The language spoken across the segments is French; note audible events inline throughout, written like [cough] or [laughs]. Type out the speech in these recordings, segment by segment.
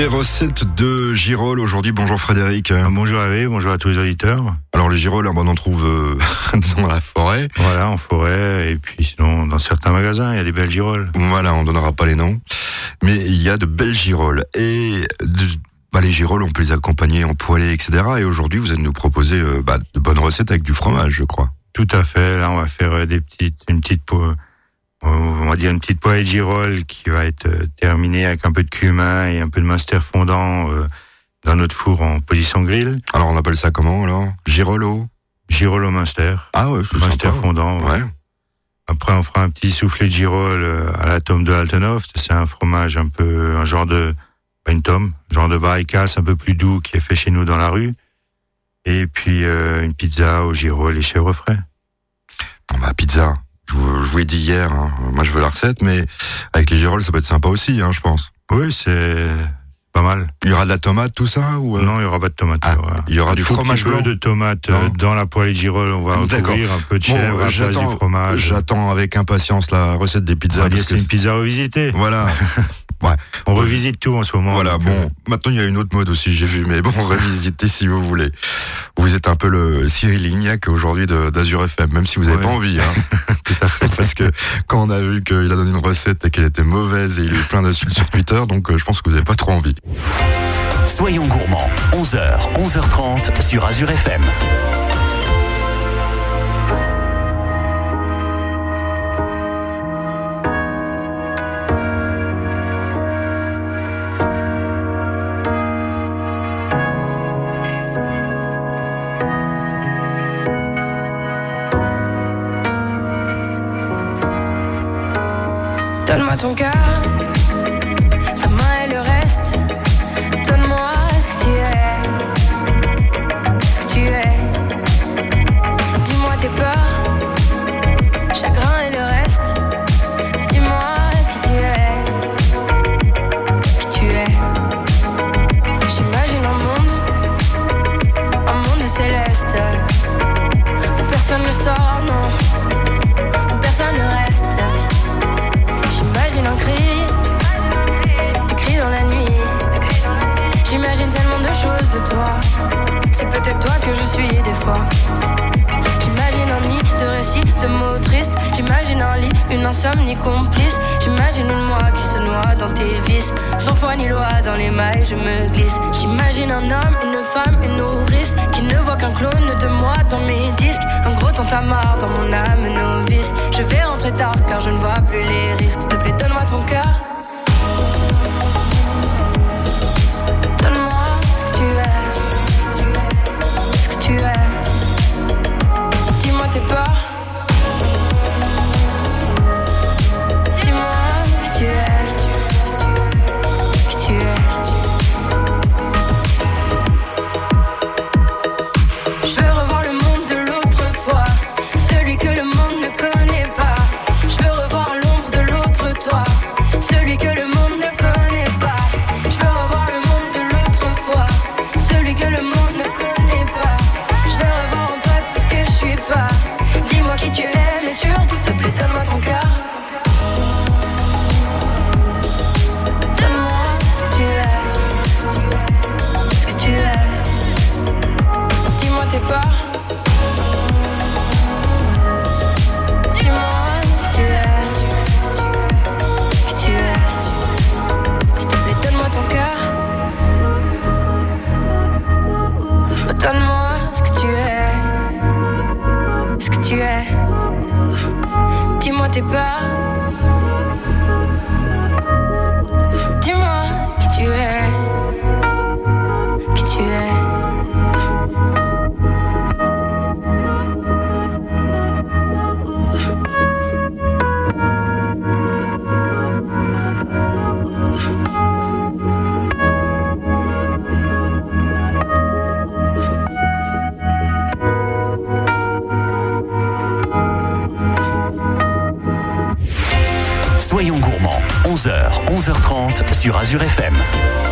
Des recettes de girolles aujourd'hui. Bonjour Frédéric. Bonjour Hervé, bonjour à tous les auditeurs. Alors les girolles, on en trouve euh, [laughs] dans la forêt. Voilà, en forêt et puis sinon dans certains magasins, il y a des belles girolles. Voilà, on donnera pas les noms, mais il y a de belles girolles et bah, les girolles, on peut les accompagner en poêlée, etc. Et aujourd'hui, vous allez nous proposer euh, bah, de bonnes recettes avec du fromage, je crois. Tout à fait. Là, on va faire euh, des petites, une petite peau on va dire une petite poêlée de girolles qui va être euh, terminée avec un peu de cumin et un peu de minster fondant euh, dans notre four en position grill. Alors on appelle ça comment alors? Girollo au minster. Ah ouais, Minster fondant. Ouais. Après on fera un petit soufflé de girolles euh, à la tome de Altenhof. C'est un fromage un peu, un genre de, pas une tome, genre de barricasse un peu plus doux qui est fait chez nous dans la rue. Et puis une pizza aux girolles et chèvres frais. Bon bah pizza, je vous, ai dit hier, hein. moi je veux la recette, mais avec les girolles, ça peut être sympa aussi, hein, je pense. Oui, c'est pas mal. Il y aura de la tomate, tout ça ou euh? Non, il y aura pas de tomate. Ah, il y aura du fromage blanc. de tomate euh, dans la poêlée de girolles. On va recouvrir un peu de chèvre, bon, du fromage. J'attends avec impatience la recette des pizzas. C'est une pizza revisitée. Voilà. [laughs] Ouais. On revisite tout en ce moment. Voilà, bon, euh, maintenant il y a une autre mode aussi, j'ai vu, mais bon, revisitez si vous voulez. Vous êtes un peu le Cyril Lignac aujourd'hui d'Azur FM, même si vous n'avez pas envie. Hein. [laughs] tout à fait. Parce que quand on a vu qu'il a donné une recette et qu'elle était mauvaise et il a eu plein d'insultes sur Twitter, donc euh, je pense que vous n'avez pas trop envie. Soyons gourmands, 11h, 11h30 sur Azure FM. Donne-moi ton cœur, sur Azure FM.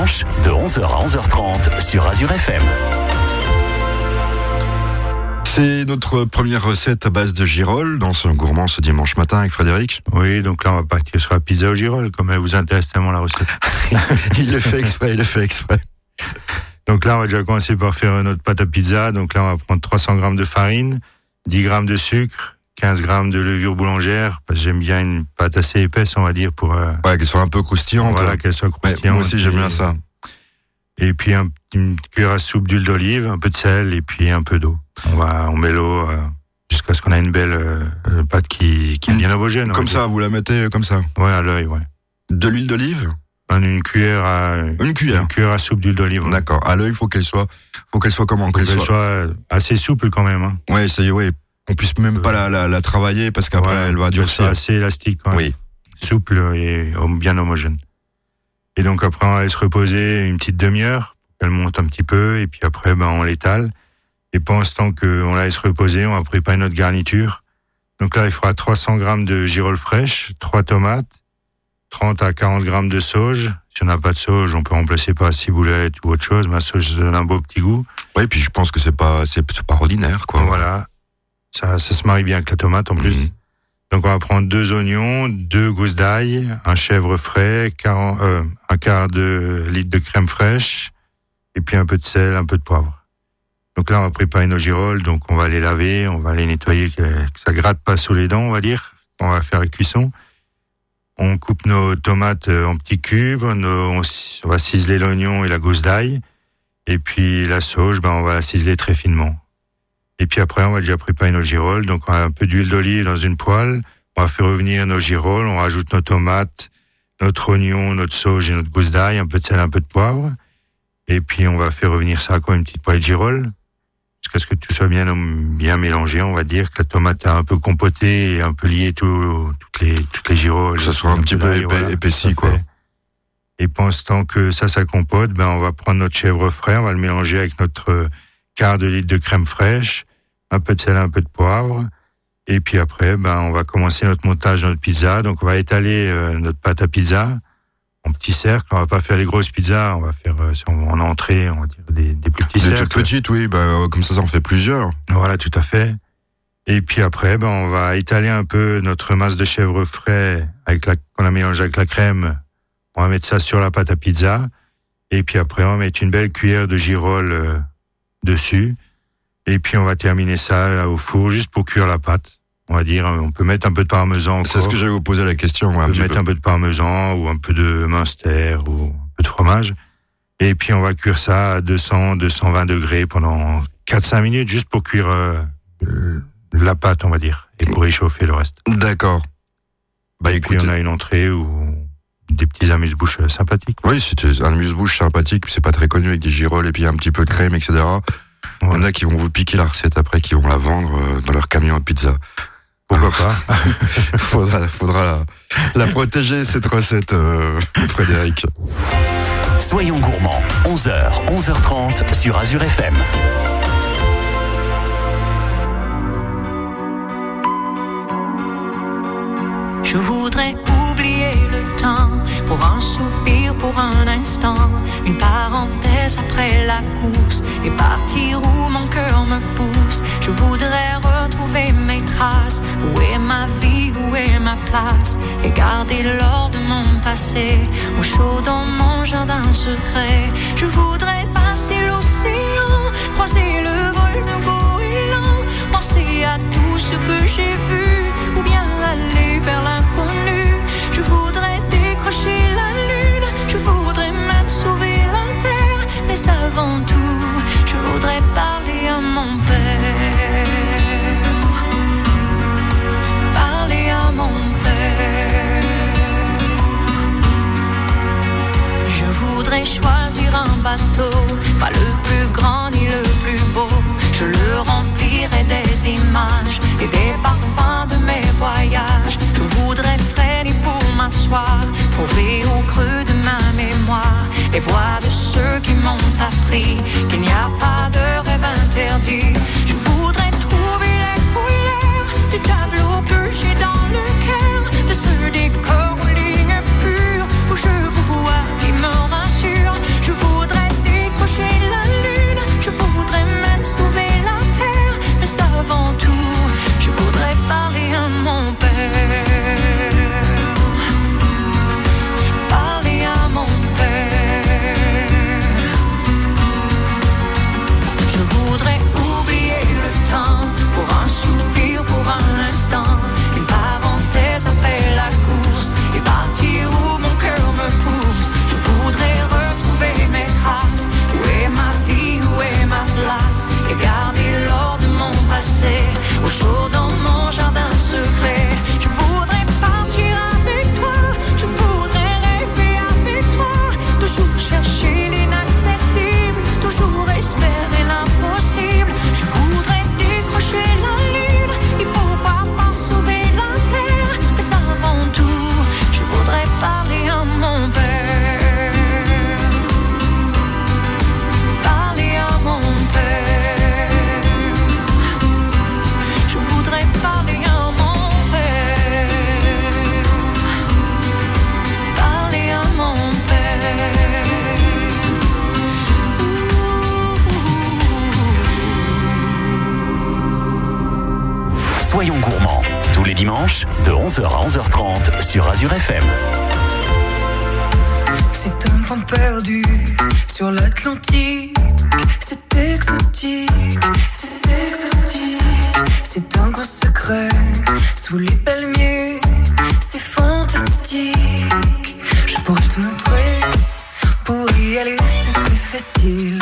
Dimanche de 11h à 11h30 sur Azure FM. C'est notre première recette à base de girolles dans ce gourmand ce dimanche matin avec Frédéric. Oui, donc là, on va partir sur la pizza au girolles, comme elle vous intéresse tellement la recette. [laughs] il le fait exprès, il le fait exprès. Donc là, on va déjà commencer par faire notre pâte à pizza. Donc là, on va prendre 300 grammes de farine, 10 grammes de sucre, 15 grammes de levure boulangère, parce que j'aime bien une pâte assez épaisse, on va dire, pour... Euh, ouais, qu'elle soit un peu croustillante. Voilà, qu'elle soit croustillante. moi aussi, j'aime bien ça. Et puis, un, une cuillère à soupe d'huile d'olive, un peu de sel, et puis un peu d'eau. On va, on met l'eau euh, jusqu'à ce qu'on ait une belle euh, pâte qui, qui est bien homogène. Comme ça, vous la mettez comme ça Ouais, à l'œil, ouais. De l'huile d'olive une cuillère à une cuillère, une cuillère à soupe d'huile d'olive. D'accord. À l'œil, faut qu'elle soit, faut qu'elle soit comment Qu'elle soit... assez souple quand même. Hein. Ouais, ça y est, ouais. On puisse même pas la, la, la travailler parce qu'après elle va durcir. assez élastique. Quand même. Oui. Souple et bien homogène. Et donc après on va se reposer une petite demi-heure, elle monte un petit peu et puis après ben on l'étale. Et pendant ce temps qu'on la laisse reposer, on va préparer notre garniture. Donc là, il faudra 300 grammes de girolles fraîches, 3 tomates, 30 à 40 grammes de sauge. Si on n'a pas de sauge, on peut remplacer par ciboulette ou autre chose, mais la sauge donne un beau petit goût. Oui, puis je pense que c'est pas, c'est pas ordinaire, quoi. Voilà. Ça, ça se marie bien avec la tomate, en plus. Mhm. Donc, on va prendre deux oignons, deux gousses d'ail, un chèvre frais, euh, un quart de litre de crème fraîche, et puis un peu de sel, un peu de poivre. Donc là, on va préparer nos girolles, donc on va les laver, on va les nettoyer, que, que ça gratte pas sous les dents, on va dire. On va faire la cuisson. On coupe nos tomates euh, en petits cubes, on, va ciseler l'oignon et la gousse d'ail. Et puis la sauge, ben, on va la ciseler très finement. Et puis après, on va déjà préparer nos girolles. Donc on a un peu d'huile d'olive dans une poêle. On va faire revenir nos girolles. On rajoute nos tomates, notre oignon, notre sauge et notre gousse d'ail, un peu de sel, un peu de poivre. Et puis on va faire revenir ça comme une petite poêle de girolles jusqu'à ce que tout soit bien, bien mélangé, on va dire, que la tomate a un peu compoté et un peu lié tout, toutes les, toutes les gyros. Que ça soit un, petit peu épaissi, quoi. Et pendant ce temps que ça, ça compote, ben, on va prendre notre chèvre frais, on va le mélanger avec notre quart de litre de crème fraîche, un peu de sel, un peu de poivre. Et puis après, ben, on va commencer notre montage de notre pizza. Donc, on va étaler euh, notre pâte à pizza en petits cercles. On va pas faire les grosses pizzas, on va faire euh, en entrée, on va dire des, des plus petits cercles. Des toutes petites, oui, bah, comme ça, ça en fait plusieurs. Voilà, tout à fait. Et puis après, ben, on va étaler un peu notre masse de chèvre frais avec la, qu'on a mélangé avec la crème. On va mettre ça sur la pâte à pizza. Et puis après, on va mettre une belle cuillère de girolles euh, dessus. Et puis on va terminer ça au four juste pour cuire la pâte on va dire. On peut mettre un peu de parmesan. C'est ce que j'allais vous poser la question. On peut mettre un peu de parmesan ou un peu de minster ou un peu de fromage. Et puis on va cuire ça à 200, 220 degrés pendant 4-5 minutes juste pour cuire euh, la pâte, on va dire, et pour réchauffer le reste. D'accord. Bah, et puis on a une entrée ou des petits amuse-bouches euh, sympathiques. Oui, c'est un amuse-bouche sympathique, c'est pas très connu avec des girolles et puis un petit peu de crème, etc. Il y en a qui vont vous piquer la recette après, qui vont la vendre euh, dans leur camion à pizza. Pourquoi pas [laughs] Faudra, faudra la, protéger, cette recette, euh, Frédéric. Soyons gourmands, 11h, 11h30 sur Azure FM. Je voudrais oublier le temps pour un soupir, pour un instant, une parenthèse après la course et partir où mon cœur me pousse. Je voudrais retrouver mes traces. Où est ma vie, où est ma place? Et garder l'or de mon passé au chaud dans mon jardin secret. Je voudrais passer l'océan, croiser le vol de goéland, penser à tout ce que j'ai vu ou bien aller vers l'inconnu. Je voudrais décrocher la avant tout, je voudrais parler à mon père. Parler à mon père. Je voudrais choisir un bateau, pas le plus grand ni le plus beau. Je le remplirai des images et des parfums de mes voyages. Je voudrais freiner pour m'asseoir, trouver au creux de ma mémoire les voix de ceux qui m'ont appris qu'il n'y a pas de rêve interdit. Je voudrais trouver les couleurs du tableau que j'ai dans le cœur, de ce décor aux lignes pures où je vous 11h à 11h30 sur Azure FM. C'est un point perdu sur l'Atlantique. C'est exotique, c'est exotique. C'est un gros secret sous les palmiers. C'est fantastique. Je pourrais te montrer. Pour y aller, c'est très facile.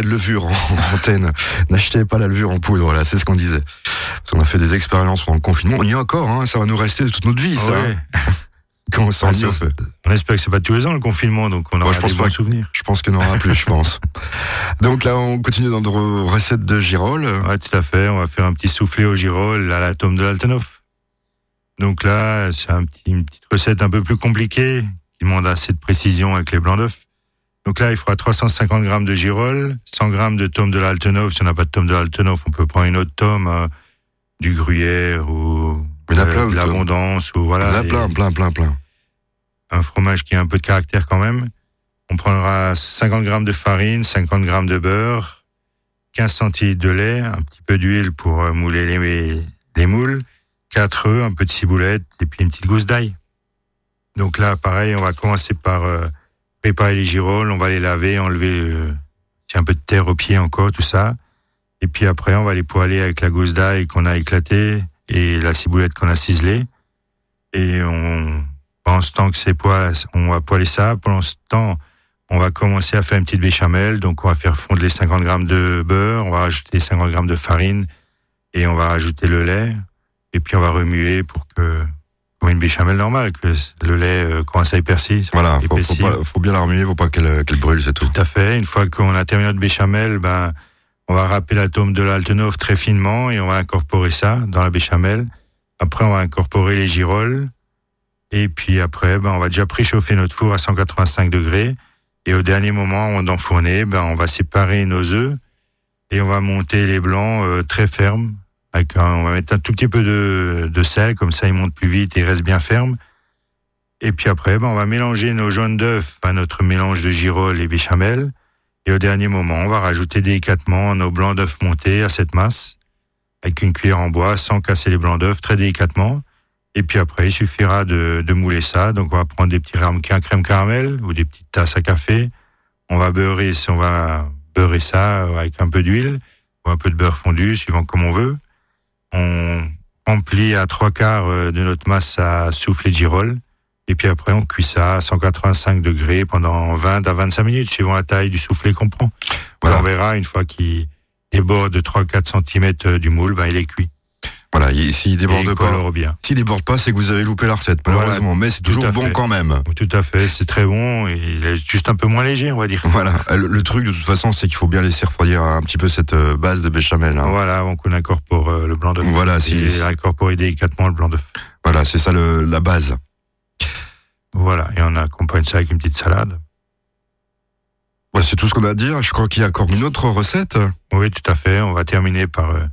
Parlait de levure en antenne. N'achetez pas la levure en poudre, voilà, c'est ce qu'on disait. Parce qu'on a fait des expériences pendant le confinement. On y est encore, hein, ça va nous rester toute notre vie, ça. Ouais. [laughs] Quand on s'en Ah, on sauf- fait. On espère que c'est pas tous les ans le confinement, donc on aura Moi, je pense des pas bons que- souvenirs. Je pense qu'il n'y en aura plus, je pense. [laughs] Donc là, on continue dans nos recettes de girolles. Ouais, tout à fait. On va faire un petit soufflé au girolles à la tome de l'Altenhof. Donc là, c'est un petit, une petite recette un peu plus compliquée qui demande assez de précision avec les blancs d'œufs. Donc là, il faudra 350 grammes de girolles, 100 grammes de tome de l'Altenhof. Si on n'a pas de tome de l'Altenhof, on peut prendre une autre tome, euh, du gruyère ou Il y en a euh, plein, de l'abondance ou Il y voilà. en a plein, plein, plein, plein. un fromage qui a un peu de caractère quand même. On prendra 50 grammes de farine, 50 grammes de beurre, 15 centilitres de lait, un petit peu d'huile pour euh, mouler les, les moules, 4 œufs, un peu de ciboulette et puis une petite gousse d'ail. Donc là, pareil, on va commencer par euh, préparer les girolles, on va les laver, enlever euh, un peu de terre au pied encore, tout ça. Et puis après, on va les poêler avec la gousse d'ail qu'on a éclatée et la ciboulette qu'on a ciselée. Et on, pendant ce temps que c'est poêle, on va poêler ça. Pendant ce temps, on va commencer à faire une petite béchamel. Donc, on va faire fondre les 50 grammes de beurre, on va rajouter 50 grammes de farine et on va rajouter le lait. Et puis, on va remuer pour que comme une béchamel normale, que le lait euh, commence à. Voilà, faut, faut, pas- faut bien la remuer, faut pas qu'elle qu'elle brûle, c'est tout. Tout à fait. Une fois qu'on a terminé notre béchamel, ben, on va râper l'atome de l'altenov très finement et on va incorporer ça dans la béchamel. Après, on va incorporer les girolles. Et puis après, ben, on va déjà préchauffer notre four à 185 degrés. Et au dernier moment, on d'enfourner, ben, on va séparer nos œufs et on va monter les blancs euh, très fermes. Avec un- on va mettre un tout petit peu de, de sel, comme ça ils montent plus vite et ils restent bien fermes. Et puis après, ben, on va mélanger nos jaunes d'œufs à notre mélange de girolles et béchamel. Et au dernier moment, on va rajouter délicatement nos blancs d'œufs montés à cette masse, avec une cuillère en bois, sans casser les blancs d'œufs, très délicatement. Et puis après, il suffira de, de mouler ça. Donc, on va prendre des petits ramequins crème caramel ou des petites tasses à café. On va beurrer, on va beurrer ça avec un peu d'huile ou un peu de beurre fondu, suivant comme on veut. On remplit à trois quarts euh, de notre masse à souffler de girolles. Et puis après, on cuit ça à 185 degrés pendant 20 à 25 minutes, suivant la taille du soufflet qu'on prend. Voilà. On verra une fois qu'il déborde de 3-4 cm du moule, ben, il est cuit. Voilà, il- s'il déborde pas, s'il déborde pas, c'est que vous avez loupé la recette, malheureusement. mais c'est toujours bon fait. quand même. Tout à fait, c'est très bon. et Il est juste un peu moins léger, on va dire. Voilà. Le, le truc de toute façon, c'est qu'il faut bien laisser refroidir un petit peu cette euh, base de béchamel. hein. Voilà, avant qu'on incorpore euh, le blanc d'œuf. Voilà, si- Et incorporer délicatement le blanc d'œuf. Voilà, c'est ça le, la base. Voilà, et on accompagne ça avec une petite salade. Ouais, c'est tout ce qu'on a à dire. Je crois qu'il y a encore une autre recette. Oui, tout à fait. On va terminer par euh,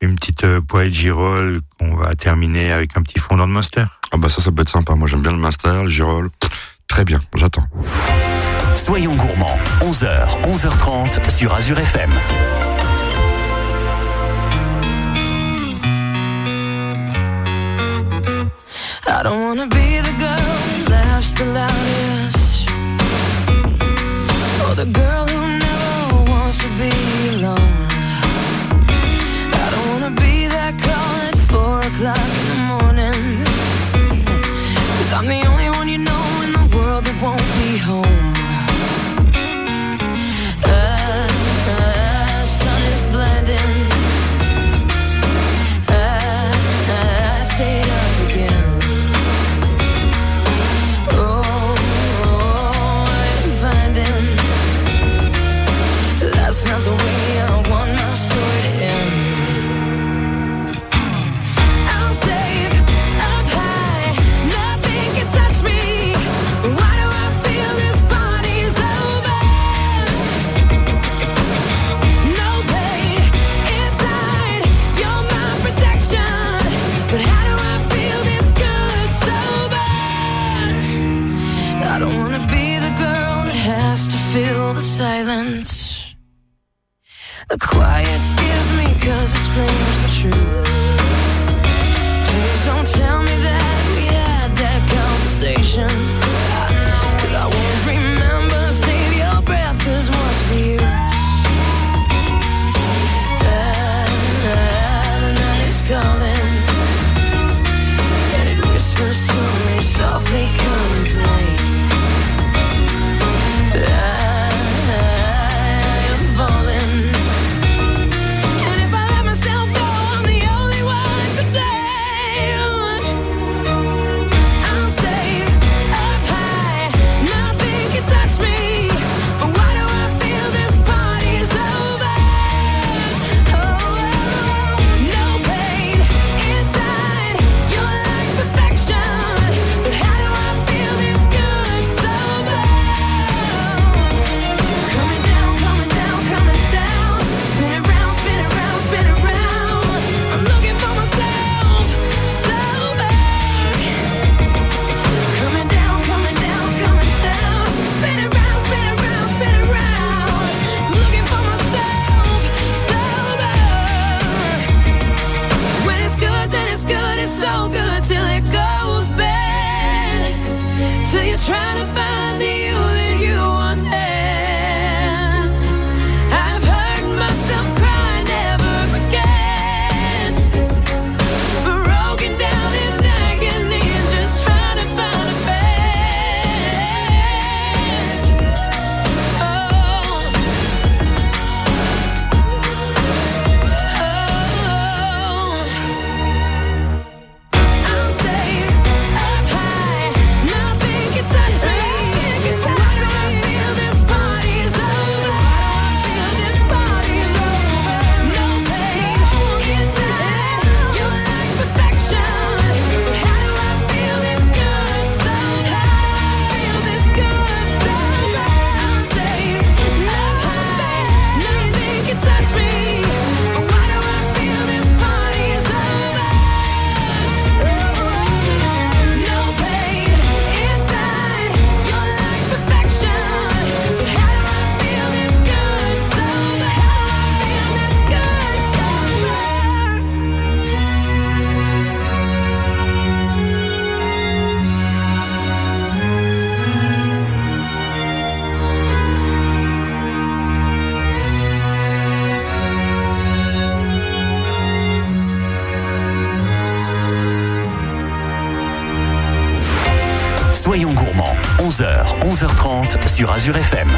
une petite euh, poêlée de girolles qu'on va terminer avec un petit fondant de Munster. Ah bah ça, ça peut être sympa. Moi, j'aime bien le master, le girol. Pff, Très bien, j'attends. Soyons gourmands, 11h, 11h30 sur Azure FM. I don't wanna be the girl who laughs the loudest Or the girl who never wants to be alone o'clock in the morning. Cause I'm the only one you know in the world that won't be home 11h, 11h30 sur Azure FM.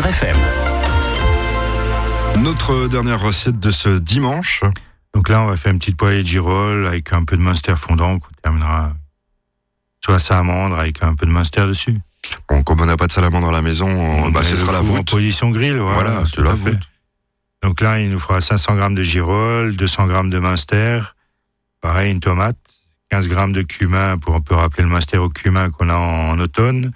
Azure FM. Notre dernière recette de ce dimanche. Donc là, on va faire une petite poêlée de girolles avec un peu de Munster fondant qu'on terminera soit à amande avec un peu de Munster dessus. Bon, comme on n'a pas de salamandre à la maison, on- bah, ce sera la four En voûte. position grill, voilà. Voilà, c'est la fait. voûte. Donc là, il nous fera 500 grammes de girolles, 200 grammes de Munster, pareil, une tomate, 15 grammes de cumin pour on peut rappeler le Munster au cumin qu'on a en, en automne,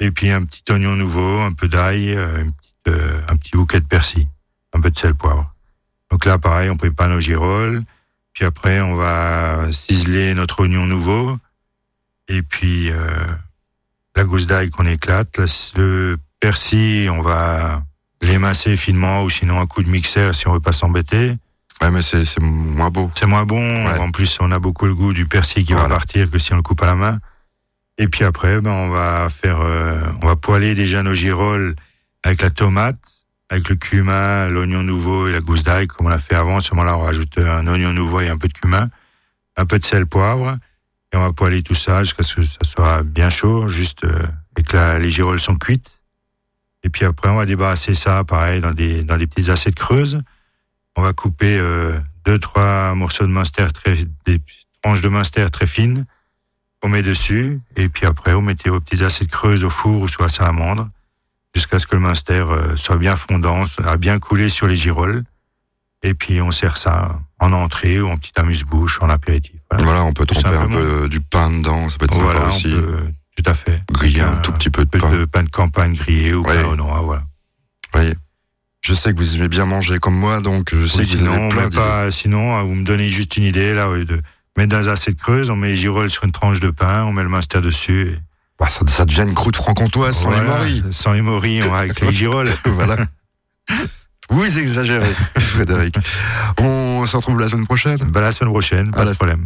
et puis un petit oignon nouveau, un peu d'ail, euh, euh, un petit bouquet de persil, un peu de sel poivre. Donc là, pareil, on prépare nos girolles, puis après, on va ciseler notre oignon nouveau, et puis euh, la gousse d'ail qu'on éclate, la- le persil, on va l'émincer finement ou sinon un coup de mixeur si on veut pas s'embêter. Ouais, mais c'est c'est moins beau. C'est moins bon. Ouais. En plus, on a beaucoup le goût du persil qui va partir que si on le coupe à la main. Et puis après, ben, on va faire, euh, on va poêler déjà nos girolles avec la tomate, avec le cumin, l'oignon nouveau et la gousse d'ail, comme on l'a fait avant. À ce moment-là, on rajoute un oignon nouveau et un peu de cumin, un peu de sel, poivre, et on va poêler tout ça jusqu'à ce que ça soit bien chaud, juste euh, et que les girolles sont cuites. Et puis après, on va débarrasser ça, pareil, dans des, dans des petites assiettes creuses. On va couper euh, deux, trois morceaux de munster, très, des tranches de munster très fines. On met dessus. Et puis après, on mettait aux petites assiettes creuses au four ou soit à salamandre jusqu'à ce que le munster euh, soit bien fondant, a bien coulé sur les girolles. Et puis on sert ça en entrée ou en petit amuse-bouche, en apéritif. Voilà. Voilà, on peut tremper un peu du pain dedans, ça peut être Voilà, sympa on aussi. peut, tout à fait. Griller un tout petit peu de peu pain. de pain de campagne grillé ou Ouais. pain au noix, voilà. Oui. Je sais que vous aimez bien manger comme moi, donc je sais Oui, que vous sinon, avez plein d'idées. pas, sinon, hein, vous me donnez juste une idée, là, oui, de mettre dans les assiettes creuses, on met les girolles sur une tranche de pain, on met le munster dessus. et Bah, ça, ça devient une croûte franc-comtoise sans les morilles. Sans les morilles, on- avec les girolles. [laughs] voilà. Vous exagérez, Frédéric. On se retrouve la semaine prochaine. Bah, la semaine prochaine, pas À de la- problème.